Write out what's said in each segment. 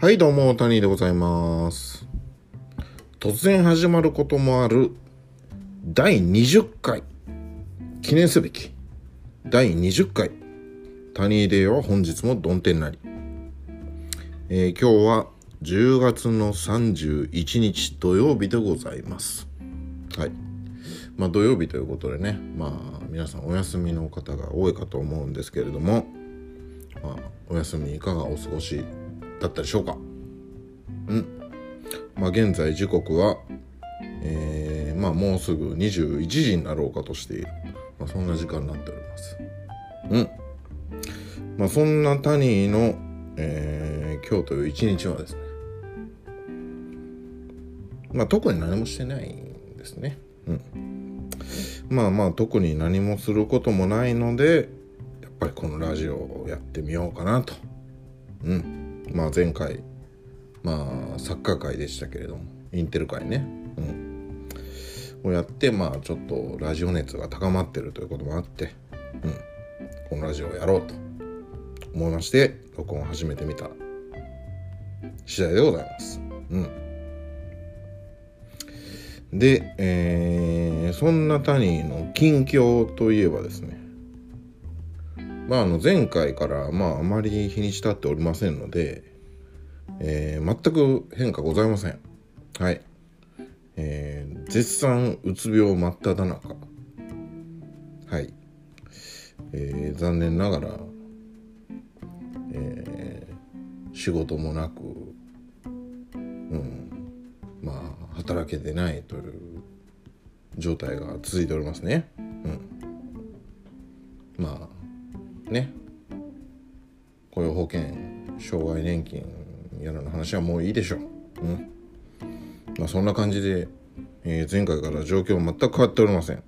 はい、どうも、谷でございます。突然始まることもある第20回、記念すべき第20回、谷では本日もどん天なり。えー今日は10月の31日土曜日でございます。はい。まあ土曜日ということでね、まあ皆さんお休みの方が多いかと思うんですけれども、まあ、お休みいかがお過ごしだったでしょうか？うん。まあ現在時刻はえーまあもうすぐ21時になろうかとしている、まあ、そんな時間になっております。うん。まあそんなタニーの、えー今日という一日はですねまあ特に何もしてないんですね。うん。まあまあ特に何もすることもないのでやっぱりこのラジオをやってみようかなと。うん。まあ前回、まあサッカー界でしたけれども、インテル界ね。うん。をやって、まあちょっとラジオ熱が高まってるということもあって、うん。このラジオをやろうと思いまして、録音を始めてみた次第でございます。うん。で、えーそんな谷の近況といえばですね、まあ、あの前回から、まあ、あまり日にち経っておりませんので、えー全く変化ございません。はい。えー絶賛うつ病真っ只中。はい。えー残念ながら、えー仕事もなく、うん、まあ、働けてないという状態が続いておりますね。ね。雇用保険障害年金やらの話はもういいでしょう、うん。まあ、そんな感じで、えー前回から状況全く変わっておりません。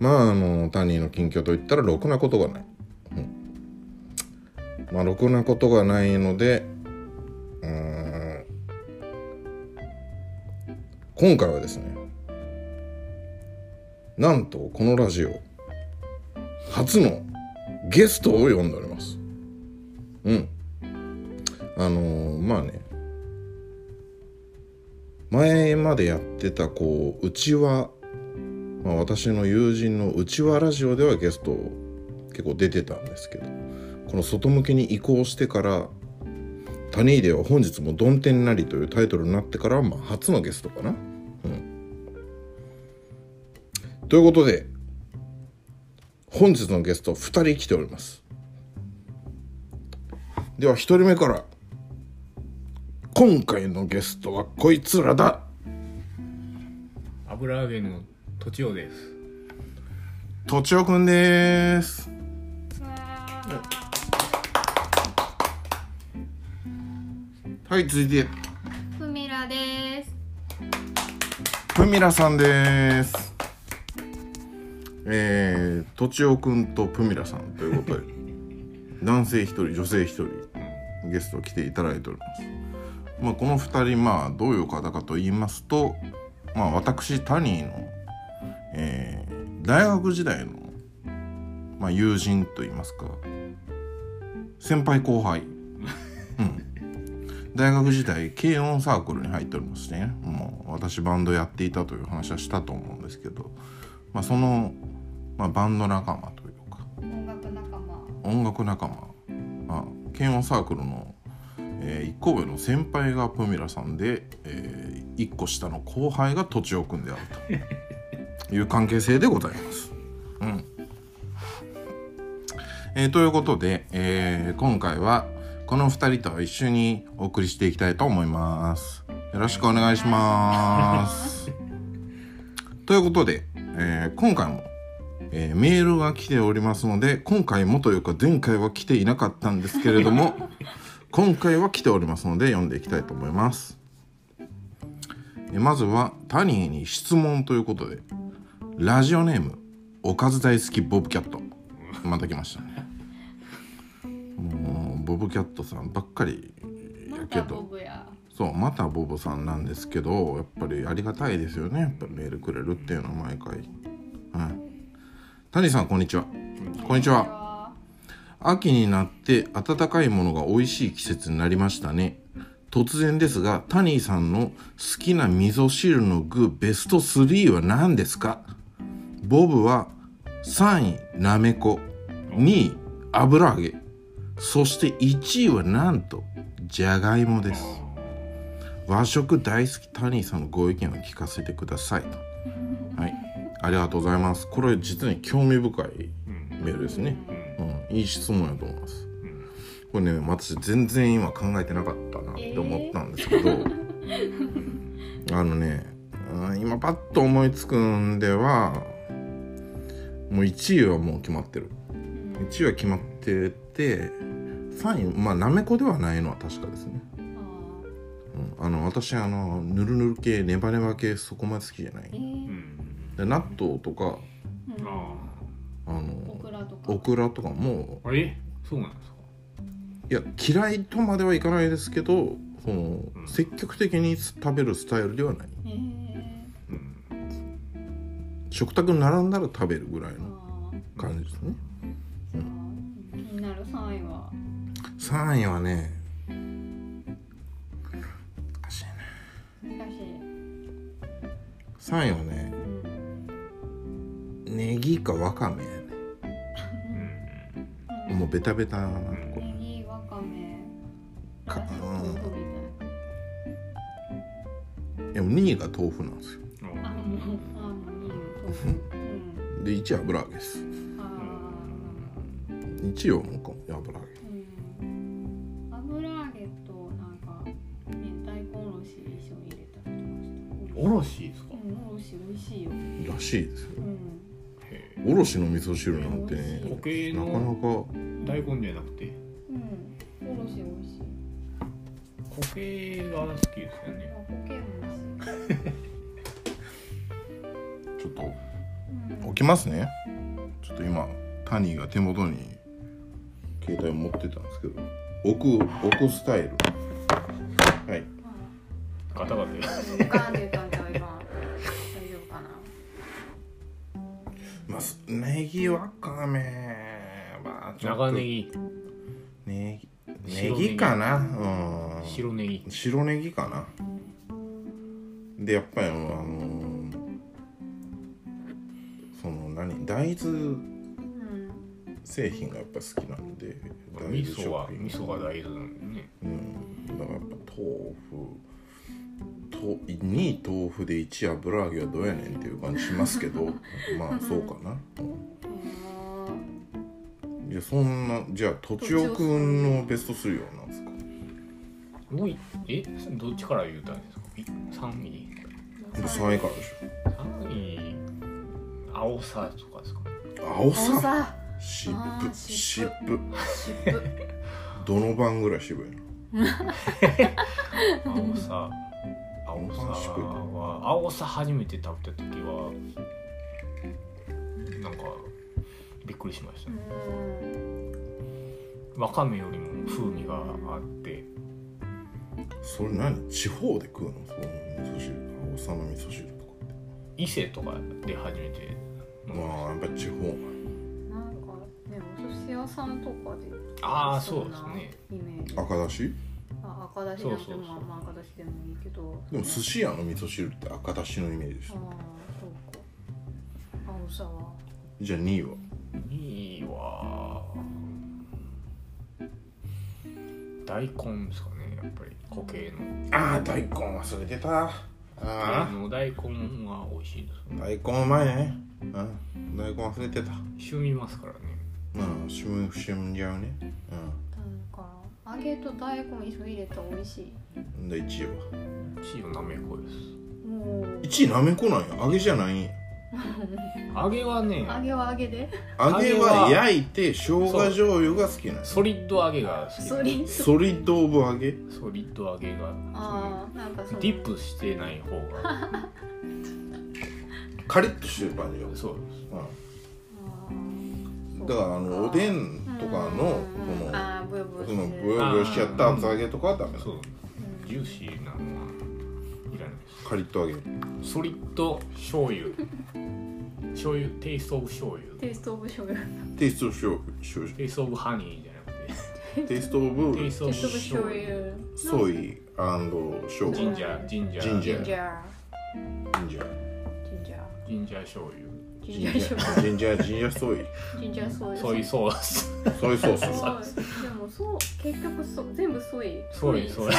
まああの谷の近況といったらろくなことがない、うん、まあろくなことがないのでうん今回はですねなんとこのラジオ初のゲストを呼んでおります。うん。あのーまあね、前までやってた、こう、うちわ、まあ、私の友人のうちわラジオではゲスト結構出てたんですけど、この外向けに移行してから、谷では本日もどん天なりというタイトルになってから、まあ、初のゲストかな。うん。ということで、本日のゲスト2人来ております。では1人目から今回のゲストはこいつらだ。油揚げのとちおです。とちおくんです。はい続いて。ふみらです。ふみらさんですえー、とちおくんとぷみらさんということで 男性一人女性一人ゲスト来ていただいております。まあこの二人まあどういう方かと言いますとまあ私タニーの、えー大学時代の、まあ、友人と言いますか先輩後輩。うん。大学時代軽音サークルに入っておりましてね。もう私バンドやっていたという話はしたと思うんですけど、まあ、その、まあ、バンド仲間というか音楽仲間。音楽仲間、まあ、軽音サークルの、え1個上の先輩がプミラさんで、え1個下の後輩がとちおくんであると いう関係性でございます。うんえーということで、えー今回はこの2人と一緒にお送りしていきたいと思います。よろしくお願いします。ということで、えー今回もえーメールが来ておりますので今回もというか前回は来ていなかったんですけれども 今回は来ておりますので読んでいきたいと思います、えーまずはタニーに質問ということでラジオネームおかず大好きボブキャット。また来ましたね。もうボブキャットさんばっかりまやけど。ブや。そうまたボブさんなんですけどやっぱりありがたいですよね。やっぱりメールくれるっていうのは毎回。はい谷さんこんにちは。こんにちは。秋になって暖かいものが美味しい季節になりましたね。突然ですがタニーさんの好きな味噌汁の具ベスト3は何ですか？ボブは3位なめこ2位油揚げそして1位はなんとじゃがいもです。和食大好きタニーさんのご意見を聞かせてくださいと。はい。ありがとうございます。これ実に興味深いうん。メールですね、うん、いい質問やと思います。これね私全然今考えてなかったなって思ったんですけど、あのねうん今パッと思いつくんではもう1位はもう決まってる。1位は決まってて3位まあなめこではないのは確かですね、うん、あの私あのぬるぬる系ネバネバ系そこまで好きじゃない。えー納豆とかうん。ああオのクラとか。オクラとかもあそうなんですか？いや嫌いとまではいかないですけどその、うん。積極的に食べるスタイルではない。えー。うん。食卓に並んだら食べるぐらいのあー。感じですね。じゃあ気になる三位は？3位はね難しいね。難しい。3位はねうんネギかわかめやね。うん。もうベタベタなとこ。ネギわかめ。か豆腐みたいいや2位が豆腐なんですよ。なあもうあ豆腐。うんで1位油揚げです。あ1位はもうかも油揚げ。ーうん。油揚げとなんかね大根おろし一緒に入れたりとかして。おろしですか？うんおろし美味しいよ。らしいですよ。うんへおろしの味噌汁なんてねえ固形なかなのか。大根じゃなくて。うん。おろし美味し。い固形が好きですよね。あポケも美味しいちょっとうん。置きますね。ちょっと今タニーが手元に携帯を持ってたんですけど置く置くスタイル。はい。ガタガタ長ネギ。ネギ。ネギ。ギかな？うん。白ネギ。白ネギかな？でやっぱりあのその何？大豆うん製品がやっぱ好きなんで大豆味噌は味噌が大豆なんでね。うん。だからやっぱ豆腐。と2位豆腐で1位油揚げはどうやねんっていう感じしますけど。まあそうかな、いやそんなじゃあとちおくんのベスト3は何ですか？もういえどっちから言うたんですか？い3位？で3位からでし3位青さとかですか？ょ青さ。さ湿あー布湿湿布湿布どの番ぐらい渋いの？青さ。青さは青さ初めて食べた時はなんかくりしました。ねわかめよりも風味があって。それ何？地方で食うの？その味噌汁。青さの味噌汁とか伊勢とかで初めて飲みましまあやっぱり地方なんかねお寿司屋さんとかであーそうですね。イメージ。赤だし？あ赤だしなんてそうそうそう。まあまあ赤だしでもいいけど。でも寿司屋の味噌汁って赤だしのイメージですああそうか。青さは。じゃあ2位は？た2位は大根ですかねやっぱり固形の。ああ大根忘れてた。あああの大根が美味しいですね。大根うまいね。うん。大根忘れてた。旬みますからね。うんしむしむんじゃうね。なんか揚げと大根一緒に入れたら美味しい。うんで1位は。1位はなめこです。もう。1位なめこなんや。揚げじゃないんや揚げはね揚げは揚げで。揚げは焼いて生姜醤油が好きなんやソリッド揚げが好き。 solid。 of 揚げ？ソリッド揚げが。ああなんかディップしてない方が。カリッとしてる感じがそう。ですう。んだからあのおでんとかのうんそのあーブヨブヨそのブヨブヨしちゃった厚揚げとかはダメなの。そう。ジューシーなのはカリッと揚げソリッド醤油。醤油テイストオブ醤油。テイストオブ醤油。テイスト醤油醤油。テイストオブハニーじゃなくて。テイストオブテイストちょっと醤油ソイショジンジャー。ジンジャー。ジンジャー。ジンジャー。ジンジャー。ジンジャー。ジンジャー醤油ジジンジャー醤油ージンジャージンジャーソイジンジャーソイソイソース。ソイソース。そうでもそう結局そ全部ソイ。ソイソイ。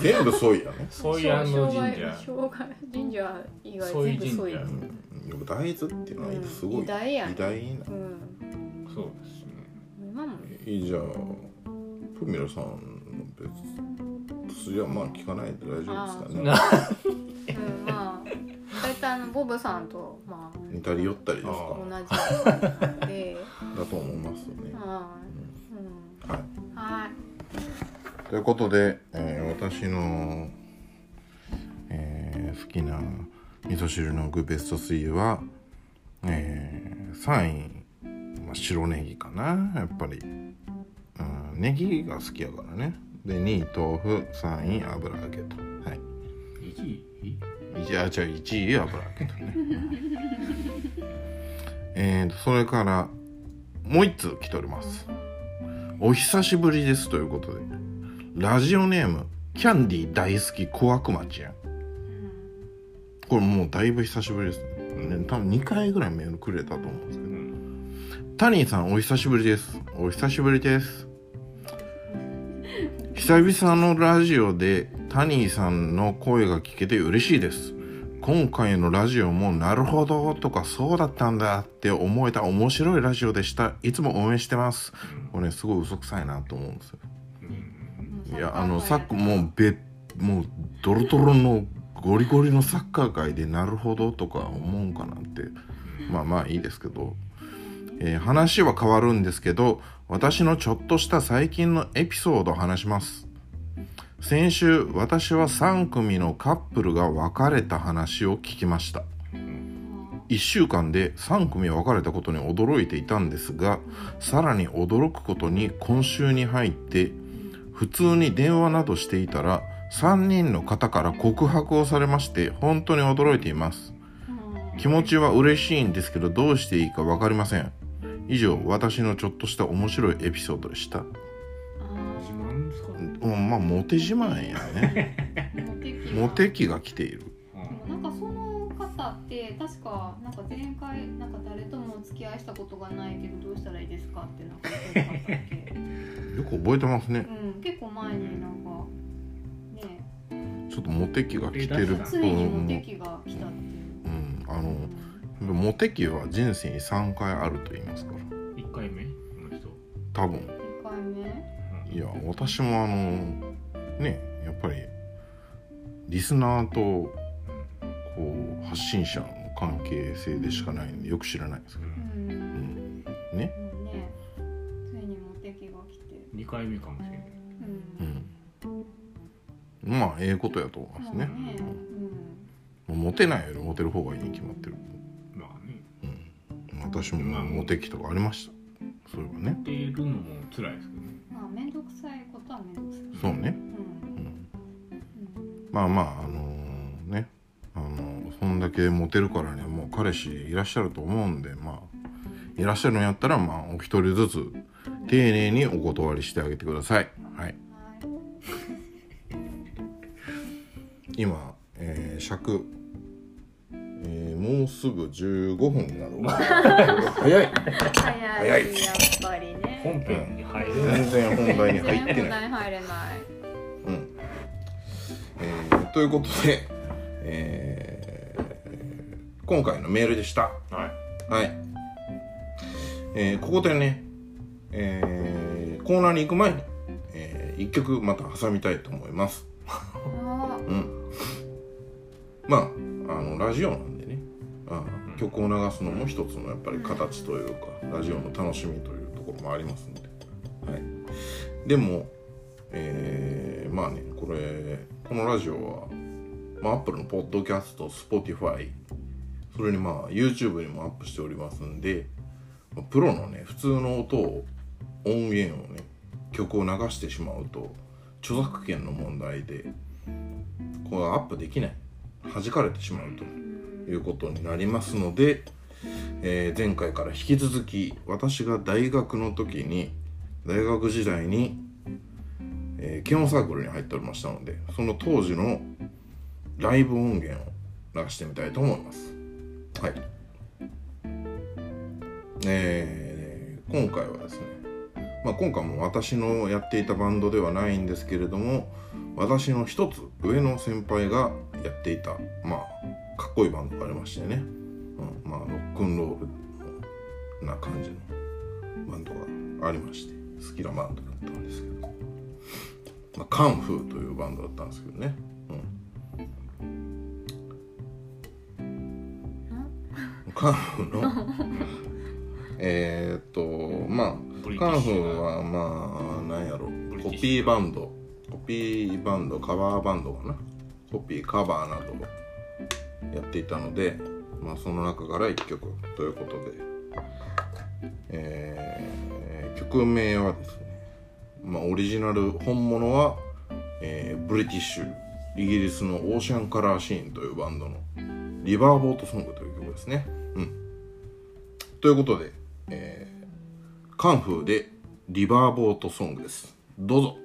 全部ソイやねソイジンジャー。生姜ジンジャー以外全部ソイジンジャー。うん。でも大豆っていうのはすごいうん偉大や大な。うんそうですね。今も。いいじゃあプミラさんの別筋はまあ聞かないで大丈夫ですかね。なうんまあ大体あのボブさんとまあ似たり寄ったりですあか？同じなんで。だと思いますよね。はい、はいうん、はい。ということで、えー私の、えー好きな味噌汁の具ベスト3は、えー3位、まあ、白ネギかなやっぱり、うん、ネギが好きやからね。で2位豆腐3位油揚げと。はい。1位1位あ違う1位油揚げとね。えーとそれからもう1通来ております。お久しぶりですということで。ラジオネームキャンディ大好き小悪町やん。これもうだいぶ久しぶりですね。多分2回ぐらいメールくれたと思うんですけど。タニーさんお久しぶりです。お久しぶりです。久々のラジオでタニーさんの声が聞けて嬉しいです。今回のラジオもなるほどとかそうだったんだって思えた面白いラジオでした。いつも応援してます。これねすごい嘘くさいなと思うんですよ。いやあのさっきもうべもうドロドロのゴリゴリのサッカー界でなるほどとか思うんかなって。まあまあいいですけど、えー話は変わるんですけど私のちょっとした最近のエピソードを話します先週私は3組のカップルが別れた話を聞きました。1週間で3組別れたことに驚いていたんですがさらに驚くことに今週に入って普通に電話などしていたら3人の方から告白をされまして本当に驚いています。気持ちは嬉しいんですけどどうしていいか分かりません。以上私のちょっとした面白いエピソードでした。うんまあモテ自慢やね。モテ期が来ている。なんかその方って確かなんか前回なんか誰ともお付き合いしたことがないけどどうしたらいいですかってなんか言っったっけ？よく覚えてますね。うん結構前になんかね。ちょっとモテ期が来てるっぽ常いにモテ期が来たっていう。うんあのうんモテ期は人生に3回あると言いますから。1回目？この人。多分いや私もあのねやっぱりリスナーとこう発信者の関係性でしかないんでよく知らないんですけど、うん。うん、ね。うん。ね。ついにモテ期が来て。2回目かもしれない。うん。うん。まあええことやと思いますね。まあね。うん。モテないよりモテる方がいいに決まってる、まあね。うん、私もモテ期とかありました。そういえばね。出るのも辛いですけどねことは面倒くさいそうね、うん。うん、うんまあまああのね。あのそんだけモテるからにはもう彼氏いらっしゃると思うんでまあいらっしゃるんやったらまあお一人ずつ丁寧にお断りしてあげてください。はい。はい。今、えー尺、えーもうすぐ15分になる 早い。早い。やっぱりね。本編に入る全然本題に入って全然ない。本題入れない。うん。えーということで、えー今回のメールでした。はい。はい。えーここでね、えーコーナーに行く前に、えー一曲また挟みたいと思います。あ。うん。まあ、あの、ラジオなんでね、あうん曲を流すのも一つのやっぱり形というか、ラジオの楽しみというところもありますので。はい。でも、えーまあね、これ、このラジオは、まあ、Apple のポッドキャスト、Spotify、それにまあ YouTube にもアップしておりますんで、まあプロのね、普通の音を、音源をね、曲を流してしまうと、著作権の問題で、これアップできない。弾かれてしまうということになりますので、えー前回から引き続き、私が大学の時に大学時代に、えー、ケオンサークルに入っておりましたのでその当時のライブ音源を流してみたいと思います。はい。えー、今回はですね、まあ、今回も私のやっていたバンドではないんですけれども私の一つ上の先輩がやっていたまあかっこいいバンドがありましてね、うん、まあロックンロールな感じのバンドがありまして好きなバンドだったんですけど、まあ、カンフーというバンドだったんですけどね、うん、カンフーの？えっとまあカンフーはまあなんやろ。コピーバンド。コピーバンドカバーバンドかなコピーカバーなどをやっていたので、まあ、その中から1曲ということで、えー、曲名はですね、まあ、オリジナル本物は、えー、ブリティッシュイギリスのオーシャンカラーシーンというバンドのリバーボートソングという曲ですね。うん。ということで、えー、カンフーでリバーボートソングです。どうぞ。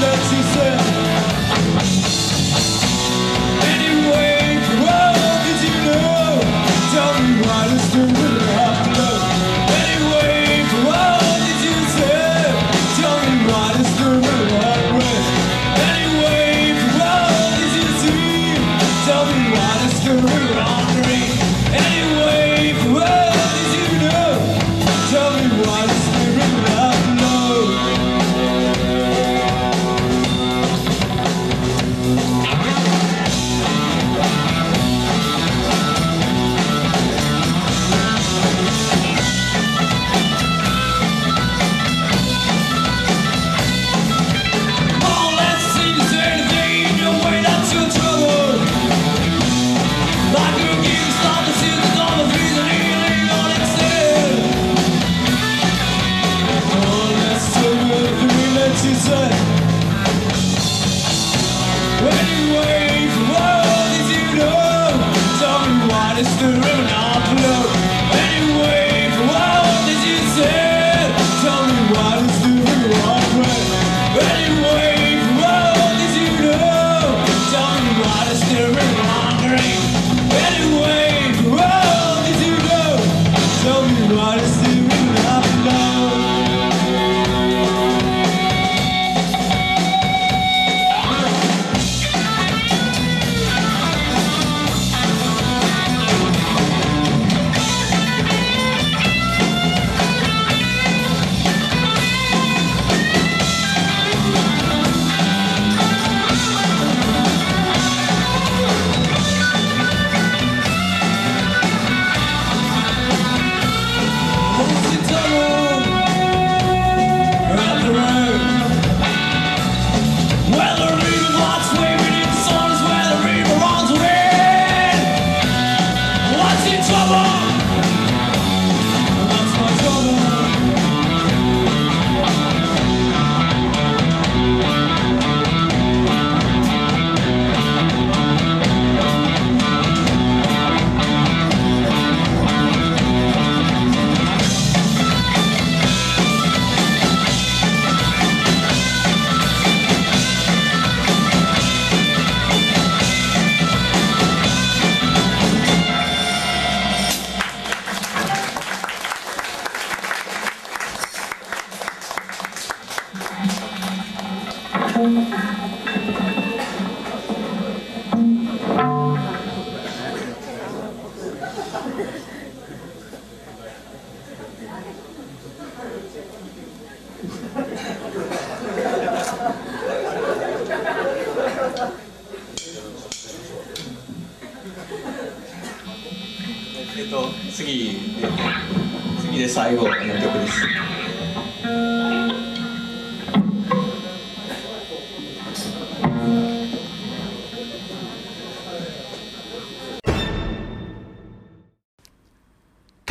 that she said.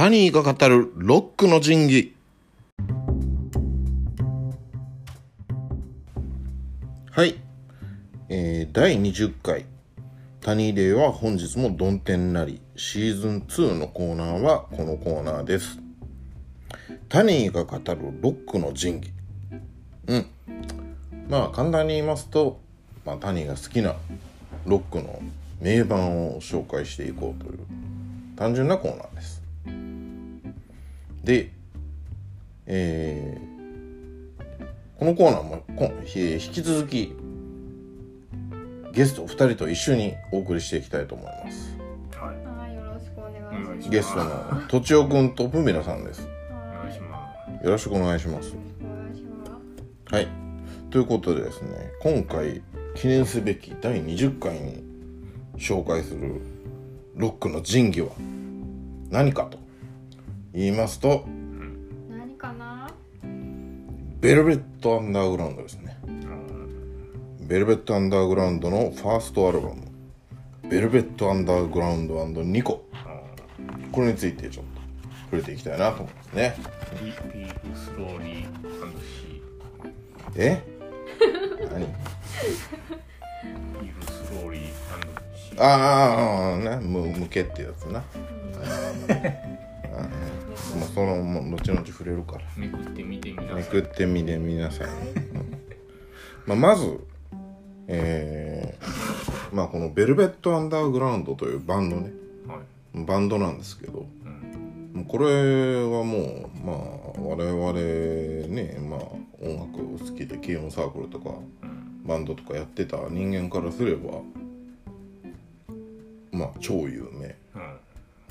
タニーが語るロックの神器。はい、えー、第20回。タニーデーは本日もどん天なり。シーズン2のコーナーはこのコーナーです。タニーが語るロックの神器。うん。まあ簡単に言いますと、まあ、タニーが好きなロックの名盤を紹介していこうという単純なコーナーです。で、えーこのコーナーもこんえー引き続きゲスト2人と一緒にお送りしていきたいと思います。はい。はい、よろしくお願いします。ゲストのとちおくんとふみなさんです。お願いしまよろしくお願いします。お願いします。はい。ということでですね今回記念すべき第20回に紹介するロックの神器は何かと言いますと何かな？ベルベット・アンダーグラウンドですね。ベルベット・アンダー。グラウンドのファーストアルバム「ベルベット・アンダー。グラウンドニコ」これについてちょっと触れていきたいなと思いますね。Peel Peel slowly and see え？何？ー Peel slowly and see ああああね。む向けってやつなああまあそのも後々触れるから。めくってみてみなさい。めくってみてみなさい、まあ、まずえーまあこのベルベット・アンダーグラウンドというバンドね。はい。バンドなんですけどうん。もうこれはもうまあ我々ねまあ音楽好きで軽音サークルとかうん。バンドとかやってた人間からすればまあ超有名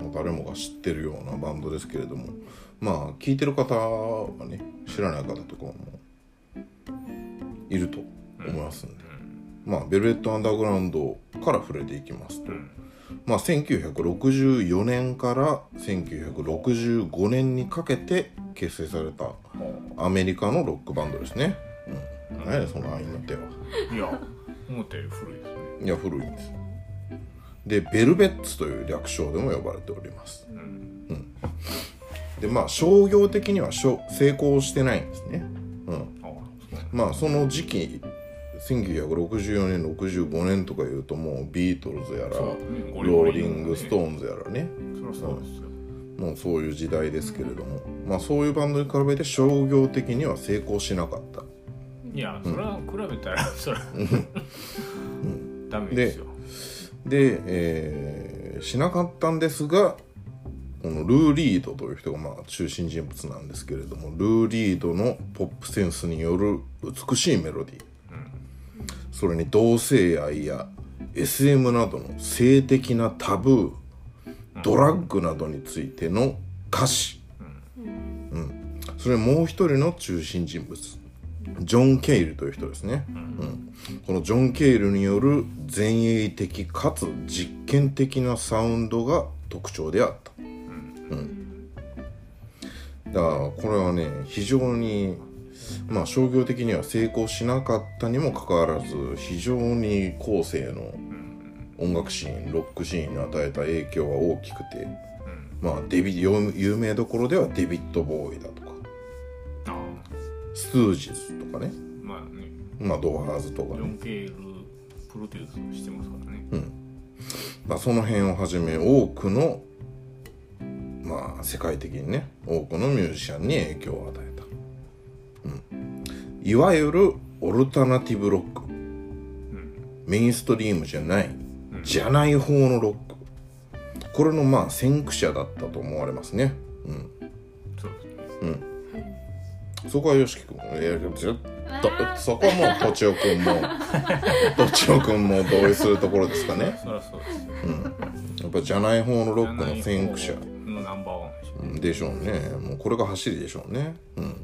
うん誰もが知ってるようなバンドですけれどもまあ聞いてる方はね知らない方とかもいると思いますんで、まあベルベット・アンダーグラウンドから触れていきますと、うん。まあ1964年から1965年にかけて結成されたアメリカのロックバンドですね、うん、何やその愛の手は。いや思ったより古いですね。いや古いんですでベルベッツという略称でも呼ばれております。うん。でまあ商業的にはしょ成功してないんですね。うん。まあその時期1964年65年とかいうともうビートルズやらローゴリリング・ストーンズやらね。うですよ。もうそういう時代ですけれども。まあそういうバンドに比べて商業的には成功しなかった。いやそれは比べたらそれはダメですよで、えーしなかったんですがこのルー・リードという人がまあ中心人物なんですけれどもルー・リードのポップセンスによる美しいメロディー、それに同性愛や SM などの性的なタブードラッグなどについての歌詞、うん。それもう一人の中心人物ジョン・ケイルという人ですね、うん。このジョン・ケイルによる前衛的かつ実験的なサウンドが特徴であった、うん。だからこれはね非常にまあ商業的には成功しなかったにもかかわらず非常に後世の音楽シーンロックシーンに与えた影響は大きくて、まあデビ有有名どころではデビッド・ボーイだストゥージズとかね。あまあね。まあドアーズとかね。ジョン・ケールプロデュースしてますからね。まあ、その辺をはじめ多くのまあ世界的にね多くのミュージシャンに影響を与えた、うん、いわゆるオルタナティブロック、メインストリームじゃない、じゃない方のロック。これのまあ先駆者だったと思われますね、うん、そうですねそこはよしき君もいやずっとそこはもうとちおくんも とちおくんも同意するところですかね。そりゃそうですよ。やっぱじゃない方のロックの先駆者のナンバーワンでしょ。うね。もうこれが走りでしょうね。うん。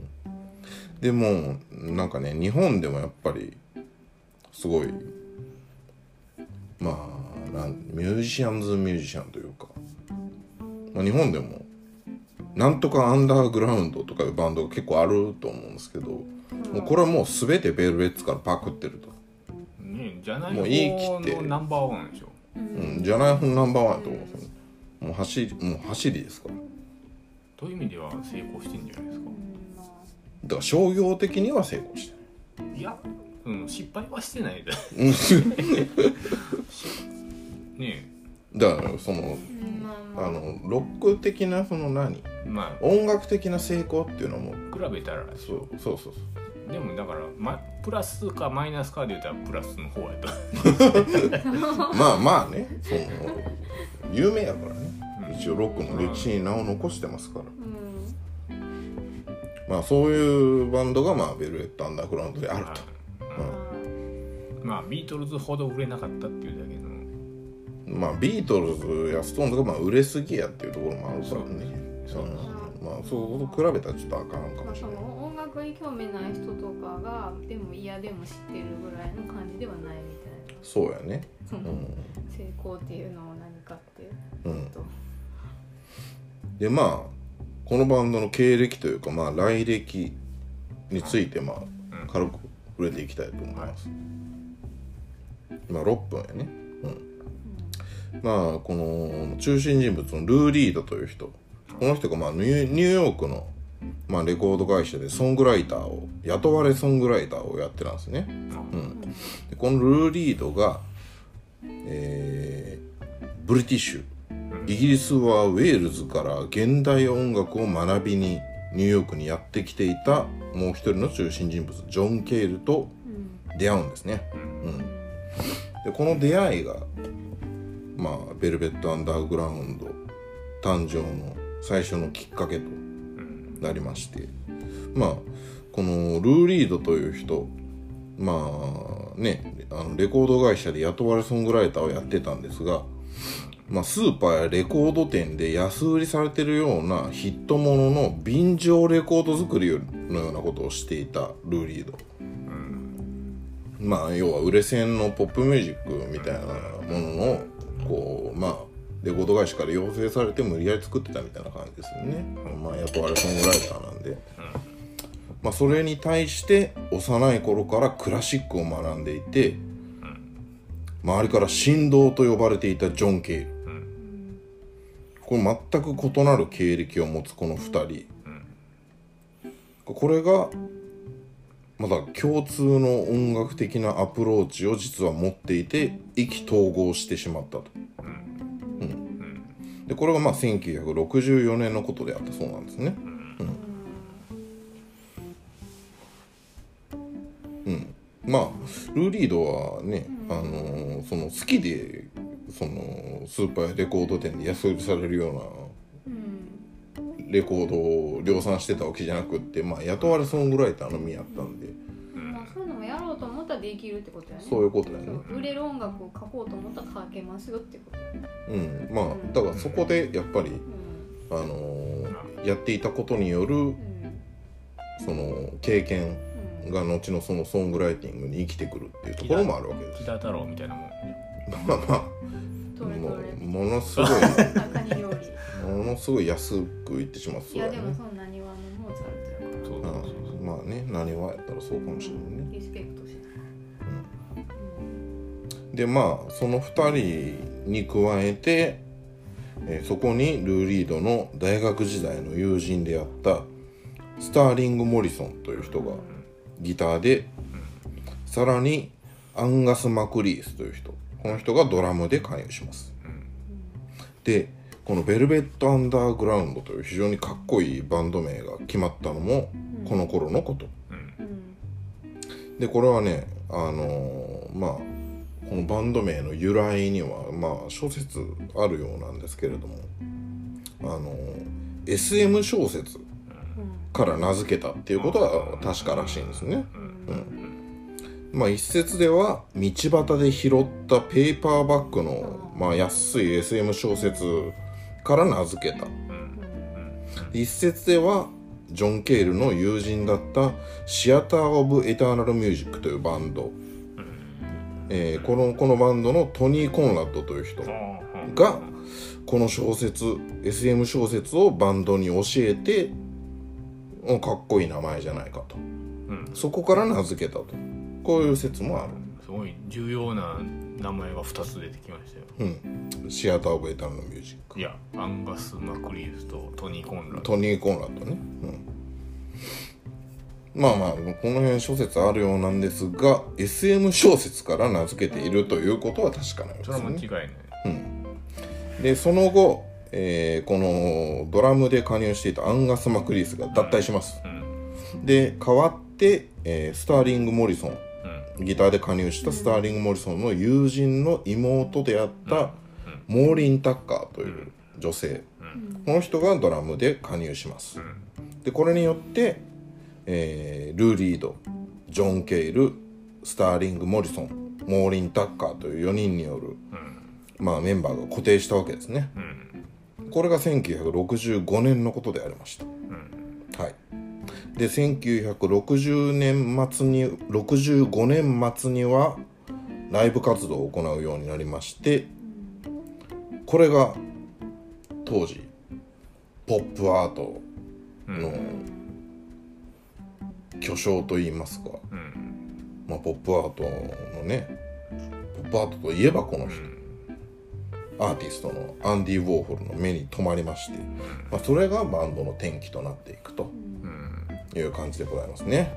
でもなんかね日本でもやっぱりすごいまあなんミュージシャンズミュージシャンというか、ままあ、日本でもなんとかアンダーグラウンドとかいうバンドが結構あると思うんですけど、もうこれはもう全てベルベッツからパクってると、ねじゃないもう言い切って。ナンバーワンでしょ。うん、じゃない方ナンバーワンやと思うんですよ。ねもう走りもう走りですから。という意味では成功してんじゃないですか。だから商業的には成功してい。や、うん、失敗はしてないでる ねだからそのうん。まあのロック的なその何？えま音楽的な成功っていうのも。あ比べたらそうそうそうそう。でもだから、ま、プラスかマイナスかで言ったらプラスの方やと。まあまあね。その有名やからね。うん。一応ロックの歴史に名を残してますから。うん。まあそういうバンドがまあベルベットアンダーグラウンドであると、まあビートルズほど売れなかったっていうだまあビートルズやストーンズがまあ売れすぎやっていうところもあるからね。そううんまあそう比べたらちょっとあかんかまあ、もしれない。その音楽に興味ない人とかがでも嫌でも知ってるぐらいの感じではないみたいな。そうやね。うん。成功っていうのは何かっていううん。とでまあこのバンドの経歴というかまあ来歴についてまうん。あ軽く触れていきたいと思います、まあ6分やね。うんまあこの中心人物のルー・リードという人。この人がまあニューヨークのまあレコード会社でソングライターを雇われソングライターをやってたんですね、うん、でこのルー・リードが、えーブリティッシュ。イギリスはウェールズから現代音楽を学びにニューヨークにやってきていたもう一人の中心人物ジョン・ケールと出会うんですね、うん、でこの出会いがまあベルベット・アンダーグラウンド誕生の最初のきっかけとなりまして。まあこのルー・リードという人まあねあのレコード会社で雇われソングライターをやってたんですがまあ、スーパーやレコード店で安売りされてるようなヒットものの便乗レコード作りのようなことをしていたルーリード、まあ要は売れ線のポップミュージックみたいなもののこうまあレコード会社から要請されて無理やり作ってたみたいな感じですよね、まあ雇われソングライターなんで、まあそれに対して幼い頃からクラシックを学んでいて、周りから神童と呼ばれていたジョン・ケイル、これ全く異なる経歴を持つこの2人、これがまだ共通の音楽的なアプローチを実は持っていて意気投合してしまったと、うん。でこれがまあ1964年のことであったそうなんですね、うん。うん、まあルー・リードはね、あのーその好きでそのスーパーやレコード店で安売りされるようなうん。レコードを量産してたわけじゃなくって、まあ、雇われソングライターの身やったんできるってことやね。そういうことやね。そう売れる音楽を書こうと思ったら書けますよってことうん。まあだからそこでやっぱり、うん。あのーやっていたことによるうん。その経験うんが後のそのソングライティングに生きてくるっていうところもあるわけです。木田太郎みたいなもん。まあまあ。もうものすごい。中に料理ものすごい安く言ってしまう。いやそうやねでもそんな庭のモーツァルトやかそうそうそうう。ん。まあね何はやったらそうかもしれないねでまあその2人に加えて、えーそこにルー・リードの大学時代の友人であったスターリング・モリソンという人がギターでさらにアンガス・マクリースという人。この人がドラムで関与します。でこのベルベット・アンダーグラウンドという非常にかっこいいバンド名が決まったのもこの頃のこと。うん。でこれはねあのーまあこのバンド名の由来にはまあ諸説あるようなんですけれどもあのー SM 小説うんから名付けたっていうことは確からしいんですね。うん、まあ一説では道端で拾ったペーパーバッグの、まあ、安い SM 小説から名付けた。一説ではジョン・ケールの友人だったシアター・オブ・エターナル・ミュージックというバンドえーこのこのバンドのトニー・コンラッドという人がこの小説 SM 小説をバンドに教えてうんかっこいい名前じゃないかと。うん。そこから名付けたと。こういう説もある。すごい重要な名前が2つ出てきましたよ。うん。シアター・オブ・エタルのミュージック。いやアンガス・マクリーズとトニー・コンラッド。トニー・コンラッドね、うん、まあまあこの辺諸説あるようなんですが SM 小説から名付けているということは確かなようですね。それは間違いない。でその後、えーこのドラムで加入していたアンガス・マクリースが脱退します、うん。で代わって、えースターリング・モリソンうん。ギターで加入したスターリング・モリソンの友人の妹であったモーリン・タッカーという女性。この人がドラムで加入します。でこれによって、えールー・リードジョン・ケイルスターリング・モリソンモーリン・タッカーという4人による、まあ、メンバーが固定したわけですね、これが1965年のことでありました、はい。で1960年末に65年末にはライブ活動を行うようになりましてこれが当時ポップアートの巨匠といいますか、まあ、ポップアートのねポップアートといえばこの人、アーティストのアンディ・ウォーホルの目に留まりまして、まあ、それがバンドの転機となっていくという感じでございますね。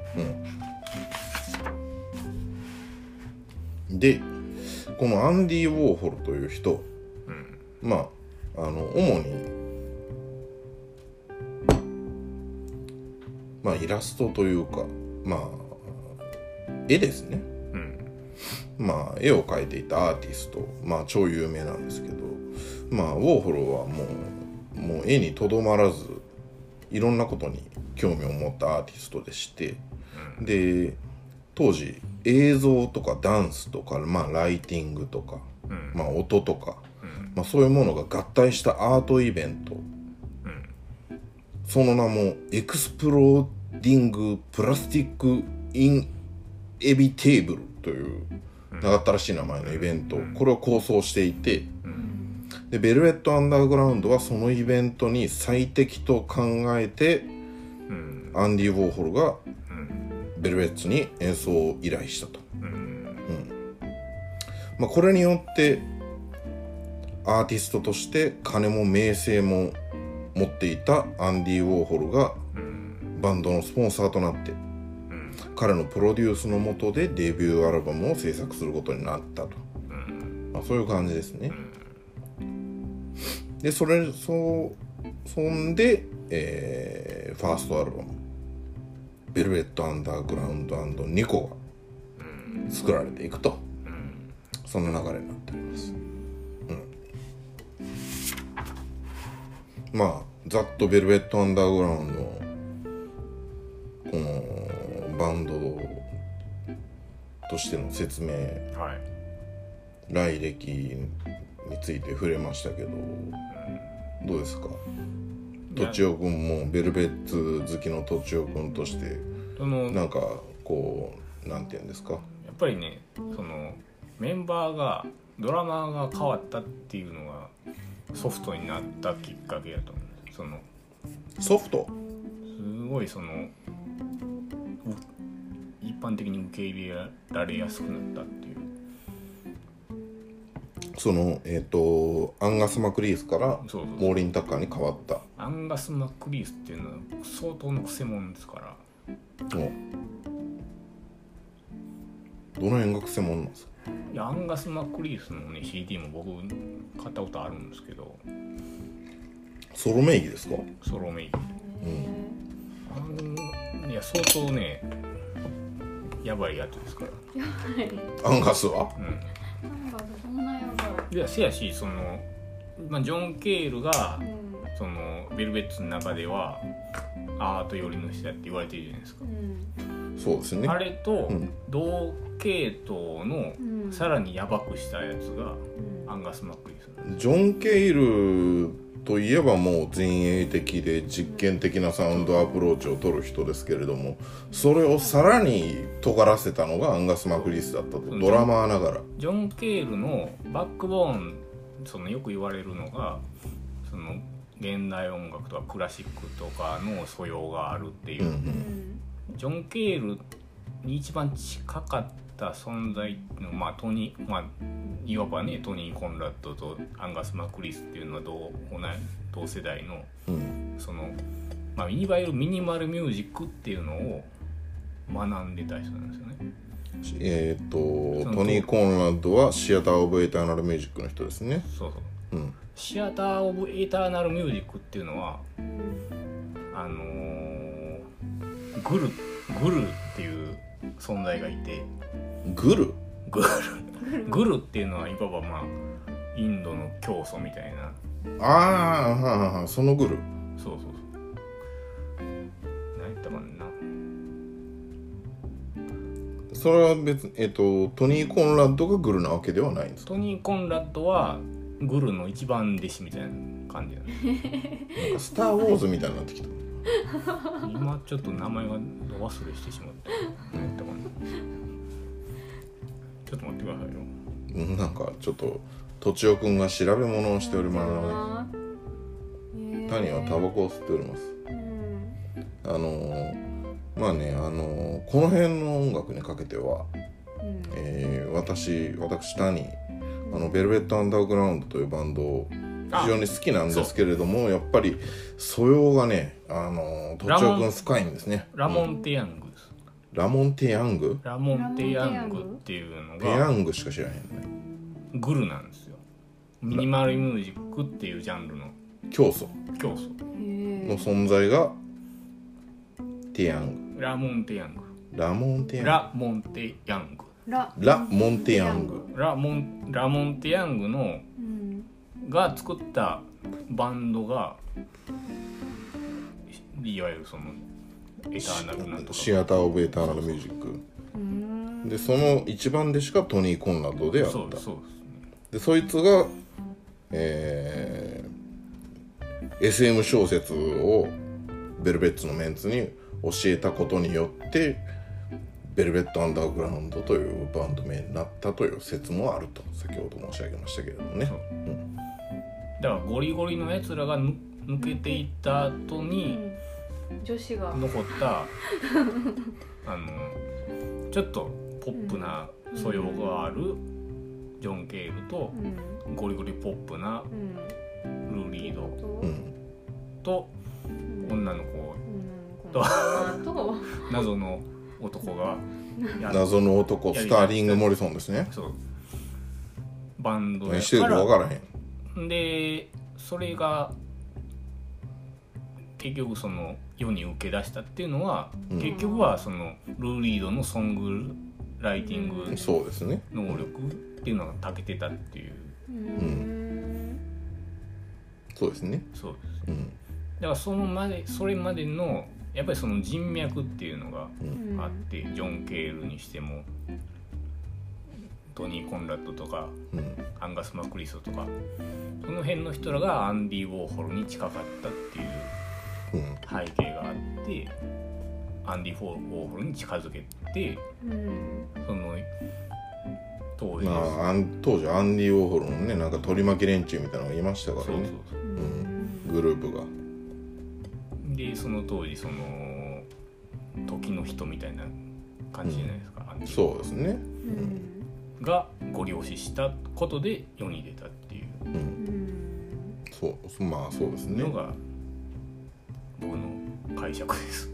うん、でこのアンディ・ウォーホルという人、まああの主にまあイラストというかまあ絵ですね、まあ絵を描いていたアーティストまあ超有名なんですけどまあウォーホルはもうもう絵にとどまらずいろんなことに興味を持ったアーティストでして、で当時映像とかダンスとか、まあ、ライティングとか、まあ、音とか、まあ、そういうものが合体したアートイベント、その名も Exploding Plastic Inevitable という長ったらしい名前のイベント、これを構想していて、でベルベット・アンダーグラウンドはそのイベントに最適と考えて、アンディ・ウォーホルがベルベッツに演奏を依頼したと、うん。まあ、これによってアーティストとして金も名声も持っていたアンディ・ウォーホルがバンドのスポンサーとなって彼のプロデュースのもとでデビューアルバムを制作することになったと、まあ、そういう感じですね、でそれそそんで、えーファーストアルバム「ベルベット・アンダーグラウンドニコ」が作られていくと、その流れになっております、まあざっとベルベット・アンダーグラウンドのこのバンドとしての説明はい。来歴について触れましたけど、どうですか？とちおくんもベルベッツ好きのとちおくんとしてなんかこうなんて言うんですか？っぱりねそのメンバーがドラマーが変わったっていうのがソフトになったきっかけやと思う。そのソフト？すごいそのう一般的に受け入れられやすくなったっていう。そのえっ、とアンガス・マクリースからモーリン・タッカーに変わった。アンガス・マックリースっていうのは相当のくせ者ですから。お。どの辺がくせ者なんですか？いやアンガス・マックリースのね CD も僕買ったことあるんですけど。ソロ名義ですか？ソロメイクあのいや相当ねやばいやつですから。はい。アンガスは？うん。なんかそんなやばい。いやせやしその、まあ、ジョン・ケールがうんそのベルベッツの中ではアート寄りの人だって言われてるじゃないですか、うん。そうですね。あれとうん。同系統のうん。さらにやばくしたやつがうん。アンガス・マックリースなんでジョン・ケイルといえばもう前衛的で実験的なサウンドアプローチを取る人ですけれどもそれをさらに尖らせたのがアンガス・マクリスだったと。ドラマーながら。ジョン・ケールのバックボーンそのよく言われるのがその現代音楽とかクラシックとかの素養があるっていう、うんううん。んジョン・ケールに一番近かった存在の、まあ、トニー、まあ、いわばねトニー・コンラッドとアンガス・マクリスっていうのは同同世代のうん。その、まあ、いわゆるミニマルミュージックっていうのを学んでた人なんですよね。えっ、とトニー・コンラッドはシアター・オブ・エターナル・ミュージックの人ですね。そうそう。うんシアター・オブ・エターナル・ミュージックっていうのはあのーグルグルっていう存在がいて。グル？グル。グルっていうのはいわばまあインドの教祖みたいな。ああはあはあそのグル。そうそうそう。何やったかな。それは別にえっ、とトニー・コンラッドがグルなわけではないんですか？トニー・コンラッドはグルの一番弟子みたいな感じなの なんかスター・ウォーズみたいになってきた。今ちょっと名前がど忘れしてしまった。何やったかな。ちょっと待ってくださいよ。うんなんかちょっととちおくんが調べ物をしております。す谷はタバコを吸っております。うん。あのーまあねあのーこの辺の音楽にかけては、うん。えー私私谷あのベルベット・アンダーグラウンドというバンドを非常に好きなんですけれどもやっぱり素養がねあのーとちおくん深いんですね。ラモうん。ン・テヤングです、ラモン・テヤング？ラモン・テヤングっていうのペヤがングしか知らへんね。グルなんですよ。ミニマルミュージックっていうジャンルの。教祖教祖への存在がテヤング。ラモン・テヤング。ラモン・テヤング。ラモン・テヤングララ・モンテヤング。ラモンラモン・テヤングのうん。が作ったバンドがいわゆるそのエターナルなんとか。シアター・オブ・エターナル・ミュージック。うん。でその一番弟子がトニー・コンラッドであった。そうそうでそいつがえー SM 小説をベルベッツのメンツに教えたことによってベルベット・アンダーグラウンドというバンド名になったという説もあると先ほど申し上げましたけれどもね。そう。だからゴリゴリのやつらがぬ抜けていった後に女子が。残ったあのちょっとポップな素養があるジョン・ケールとうん。ゴリゴリポップなうんルー・リードと女の子うん。とと。謎の男が謎の男スターリング・モリソンですね。そう。バンドや何してるか分からへん。でそれが結局その世に受け出したっていうのは、うん。結局はそのルー・リードのソングライティング能力っていうのが長けてたっていう。うん。そうですね。そうです。うん。だからそのまでそれまでのやっぱりその人脈っていうのがうん。あって、ジョン・ケールにしてもトニー・コンラッドとかうん。アンガス・マクリストとかその辺の人らがアンディ・ウォーホルに近かったっていううん背景があってアンディ・フォー・ウォーホルに近づけてうん。その当時、まあアン当時アンディ・ウォーホルのねなんか取り巻き連中みたいなのがいましたからね。グループがでその当時その時の人みたいな感じじゃないですか、アンディそうですね。うん。がご利用ししたことで世に出たっていう。うん。うんそうまあそうですね。のが僕の解釈です。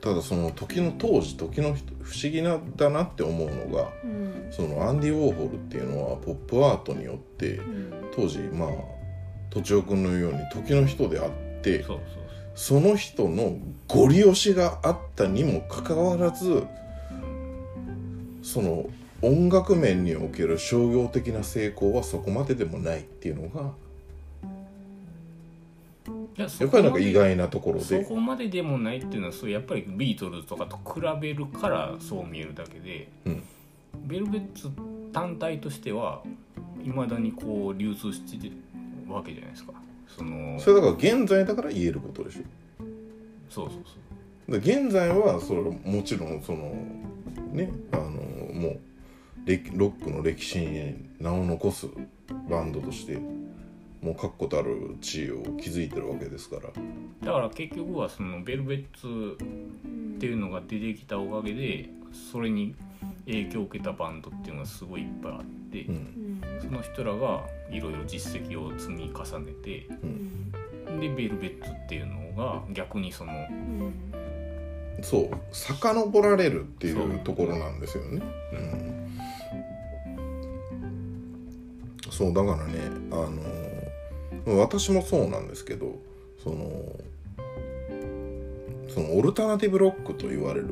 ただその時の当時時の人不思議なだなって思うのがうん。そのアンディ・ウォーホルっていうのはポップアートによってうん。当時まあとちおくんのように時の人であってそうそうその人のご利用しがあったにもかかわらずその音楽面における商業的な成功はそこまででもないっていうのがいややっぱりなんか意外なところそでこまででもないっていうのはそうやっぱりビートルズとかと比べるからそう見えるだけで、うん。ベルベッツ単体としてはいまだにこう流通してるわけじゃないですかそのそれだから現在だから言えることでしょ。そうそうそう。で現在はそれもちろんそのねあのもう歴ロックの歴史に名を残すバンドとしてもう確固たる地位を築いてるわけですから。だから結局はそのベルベッツっていうのが出てきたおかげでそれに影響を受けたバンドっていうのがすごいいっぱいあって、うん。うんその人らがいろいろ実績を積み重ねてうん。でベルベッツっていうのが逆にそのうんそう遡られるっていそううところなんですよね。う。ん、そうだからねあの私もそうなんですけどそのそのオルタナティブロックと言われる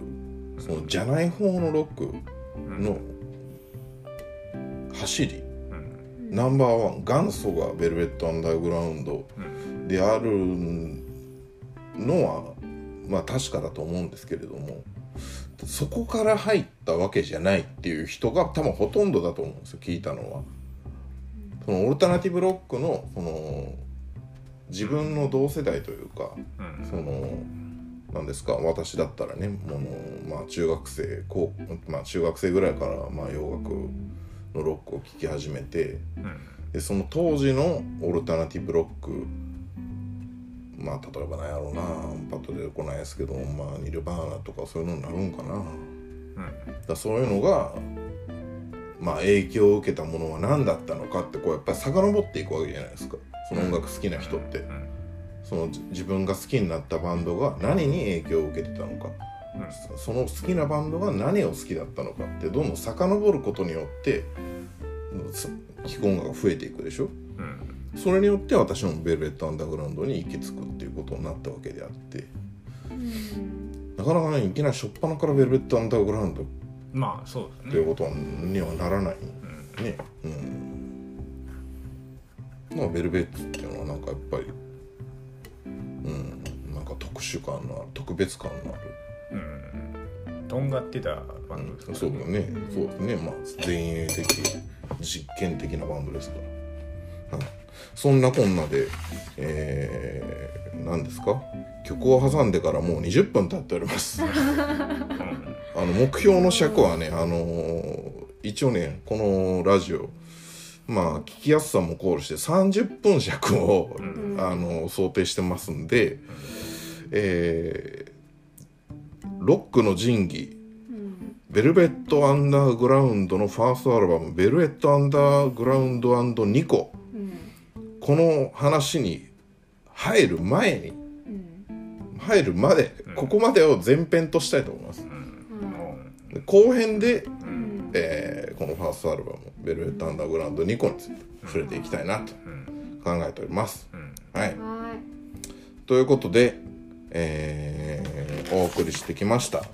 そのじゃない方のロックの走り。うん。ナンバーワン元祖がベルベット・アンダーグラウンドうん。であるのはまあ確かだと思うんですけれどもそこから入ったわけじゃないっていう人が多分ほとんどだと思うんですよ聞いたのは。そのオルタナティブロックのその自分の同世代というかうん。そのなんですか私だったらねもの、まあ、中学生高、まあ、中学生ぐらいから、まあ、洋楽のロックを聴き始めてうん。でその当時のオルタナティブロックまあ例えばなんやろうなパッと出てこないですけどまあニルバーナとかそういうのになるんかな。だそういうのがまあ影響を受けたものは何だったのかってこうやっぱり遡っていくわけじゃないですか。その音楽好きな人って。うん。そのじ自分が好きになったバンドが何に影響を受けてたのか。うん。その好きなバンドが何を好きだったのかってどんどん遡ることによってす聴く音楽が増えていくでしょ？うん。それによって私もベルベット・アンダーグラウンドに行き着くっていうことになったわけであって。うん。なかなかねいきなり初っ端からベルベット・アンダーグラウンドっまあそうですね。ていうことにはならない。うん。ね。うん。まあベルベッツっていうのはなんかやっぱりうん。なんか特殊感のある特別感のある。うん。とんがってたバンドですそうだね、うんそうですね。まあ前衛的実験的なバンドですから、はい、そんなこんなでえー、何ですか？曲を挟んでからもう20分経っております。あの目標の尺はねあのー一応ねこのラジオまあ聞きやすさも考慮して30分尺を、うん。あの想定してますんで、えーロックの神器うん。ベルベット・アンダーグラウンドのファーストアルバム「ベルベット・アンダーグラウンドニコうん」この話に入る前にうん。入るまでうん。ここまでを前編としたいと思います。うん。で後編で、えーこのファーストアルバム「ベルベット・アンダーグラウンドニコ」について触れていきたいなとうん考えております。うん。はい。はい。ということで、えーお送りしてきました。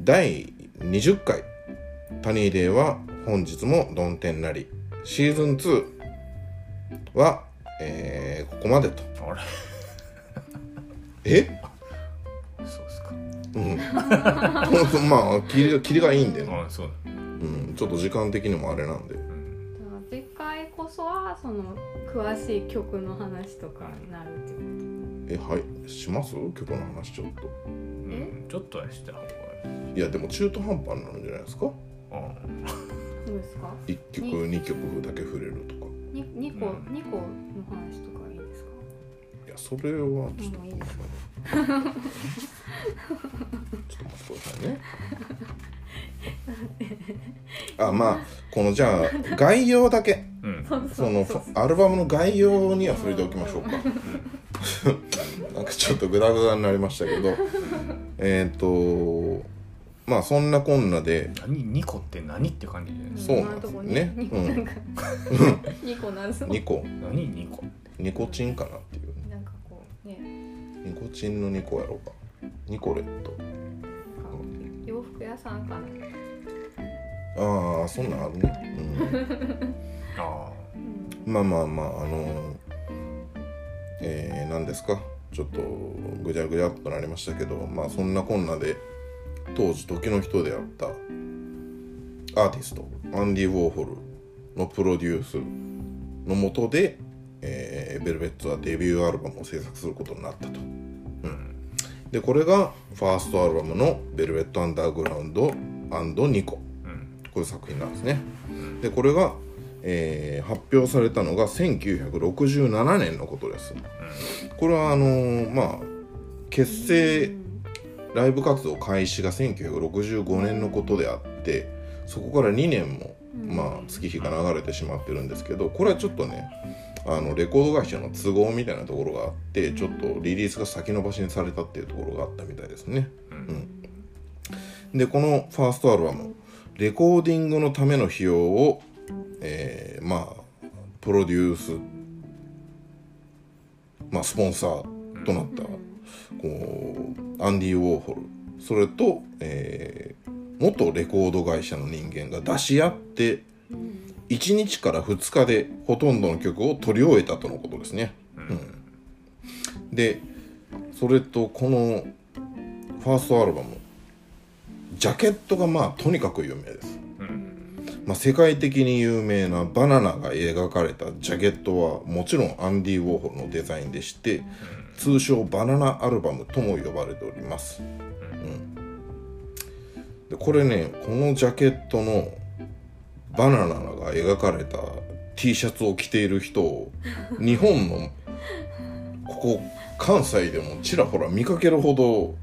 第20回「タニーデー」は本日もどん天なりシーズン2は、えーここまでと。あれ？え？そうですか。うん。まあ切りが切りがいいんでね、あそううん、ちょっと時間的にもあれなんで。じゃあ次回こそはその詳しい曲の話とかになるってこえはい。します？曲の話ちょっと。うん。ちょっとはした方がいいいやでも中途半端になるんじゃないですか？あとそうですか？1曲2曲だけ触れると二個うん。二個の話とかいいですか？いやそれはちょっと。もういいですか？ちょっと待ってくださいね。あまあこのじゃあ概要だけ。うん。そのアルバムの概要には触れておきましょうか。なんかちょっとグダグダになりましたけど。えっとまあそんなこんなで。何ニコって何って感じじゃないで。すかそうなんですよね。今のとこうんなんか二個なんですニコ何ニコニコチンかなっていう。なんかこうね。ニコチンのニコやろうか。ニコレットなんか洋服屋さんかな。ああそんなんあるね、あうん。うん、まあまあまああのえー、何ですか？ちょっとぐちゃぐちゃっとなりましたけどまあそんなこんなで当時時の人であったアーティストアンディ・ウォーホルのプロデュースのもとで、えーベルベッツはデビューアルバムを制作することになったと、うん、でこれがファーストアルバムの「ベルベット・アンダーグラウンドニコ」こういう作品なんですね。でこれが、えー発表されたのが1967年のことです。これはあのーまあ結成ライブ活動開始が1965年のことであってそこから2年も、まあ、月日が流れてしまってるんですけどこれはちょっとねあのレコード会社の都合みたいなところがあってちょっとリリースが先延ばしにされたっていうところがあったみたいですね。うん、でこのファーストアルバムレコーディングのための費用を、えーまあプロデュース、まあ、スポンサーとなった、こうアンディ・ウォーホルそれと、えー元レコード会社の人間が出し合って1日から2日でほとんどの曲を取り終えたとのことですね。うん。でそれとこのファーストアルバムジャケットがまあとにかく有名です。まあ、世界的に有名なバナナが描かれたジャケットはもちろんアンディ・ウォーホルのデザインでして通称バナナアルバムとも呼ばれております、うん、でこれねこのジャケットのバナナが描かれた T シャツを着ている人を日本のここ関西でもちらほら見かけるほど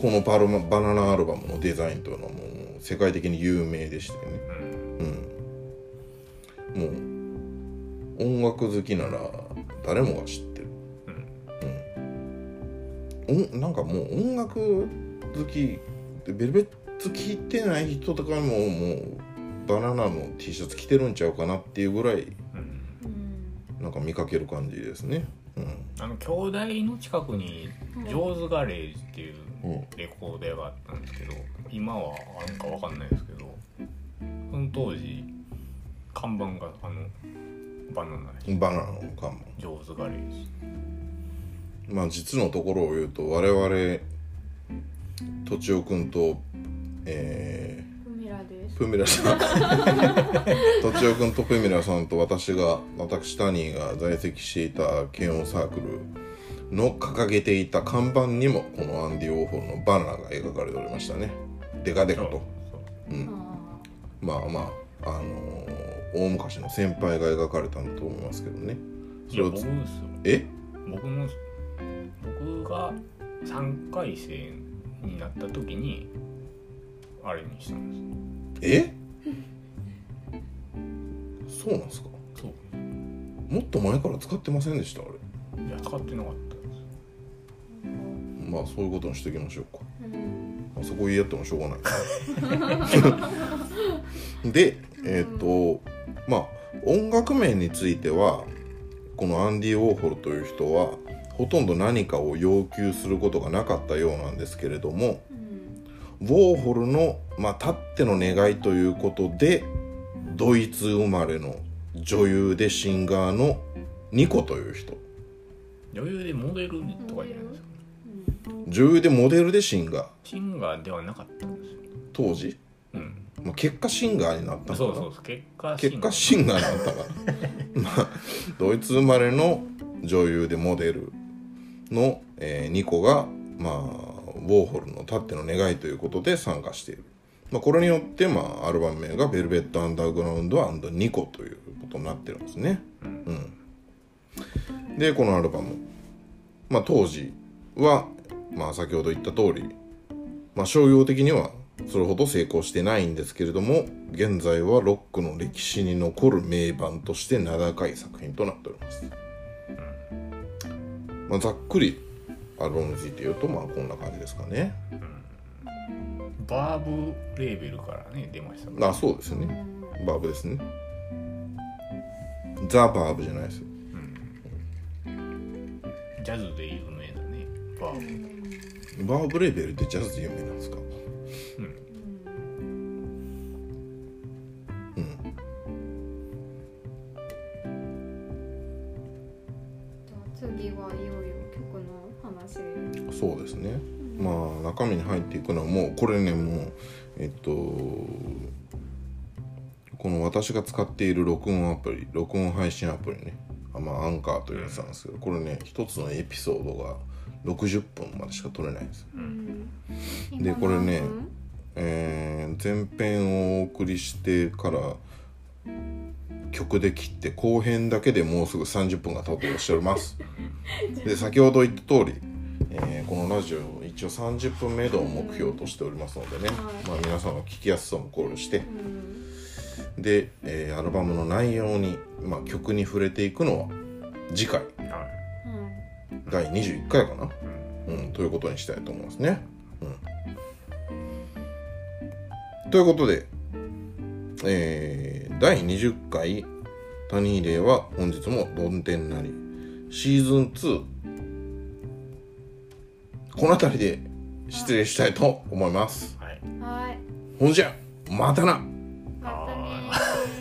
このバルマバナナアルバムのデザインというのはもう世界的に有名でしてね、うん、もう音楽好きなら誰もが知って、おなんかもう音楽好きでベルベッツ聴いてない人とかももうバナナの T シャツ着てるんちゃうかなっていうぐらいなんか見かける感じですね、うん、あの兄弟の近くにジョーズガレージっていううんレコード屋があったんですけど今はあるかわかんないですけどその当時看板があのバナナでバナナの看板。ジョーズガレージまあ実のところを言うと我々とちおくんとえー、プミラさん。とちおくんとプミラさんと私が私タニーが在籍していた軽音サークルの掲げていた看板にもこのアンディ・オーホルのバナナが描かれておりましたね。デカデカそう。とそうまあまああのー大昔の先輩が描かれたんだと思いますけどね。いやを僕ですよ。え？僕の僕が3回生になった時にあれにしたんでえ？そうなんですか？すそう。もっと前から使ってませんでした？あれ。いや使ってなかったです。まあそういうことにしておきましょうか、うん。まあ、そこ言い合ってもしょうがない。でえっ、とまあ音楽面についてはこのアンディ・ウォーホルという人はほとんど何かを要求することがなかったようなんですけれどもウォーホルの、まあ、たっての願いということでドイツ生まれの女優でシンガーのニコという人。女優でモデルとかじゃないですか女優でモデルでシンガー。シンガーではなかったんですよ。当時、うん。まあ、結果シンガーになったそうそうそう結果結果シンガーになったから。まあドイツ生まれの女優でモデルの、えーニコがまあウォーホルのたっての願いということで参加している、まあ、これによって、まあ、アルバム名が「ベルベット・アンダーグラウンドニコ」ということになってるんですね、うん、でこのアルバム、まあ、当時は、まあ、先ほど言った通り、まあ、商業的にはそれほど成功してないんですけれども現在はロックの歴史に残る名盤として名高い作品となっております、まあ、ざっくりアルバムについて言うとまあこんな感じですかね。バーブレーベルからね出ましたからあそうですね。バーブですね。ザ・バーブじゃないですよ。ジャズで有名だねバーブ。バーブレーベルってジャズで有名なんですか？じゃ中身に入っていくのはもうこれねもうえっとこの私が使っている録音アプリ録音配信アプリね。あまあ、アンカーというやつなんですけどこれね一つのエピソードが60分までしか撮れないんですよ。うん。でこれねえー前編をお送りしてから曲で切って後編だけでもうすぐ30分が経とうとしております。で先ほど言った通り、えーこのラジオ一応30分目処を目標としておりますのでね、はい。まあ、皆さんの聞きやすさも考慮して。うん。で、えーアルバムの内容に、まあ、曲に触れていくのは次回。第21回かな、うん、ということにしたいと思いますね。うん、ということで、えー第20回「谷入れ」は本日もどん天なり。シーズン2この辺りで失礼したいと思います。はい。ほんじゃ、またな。またね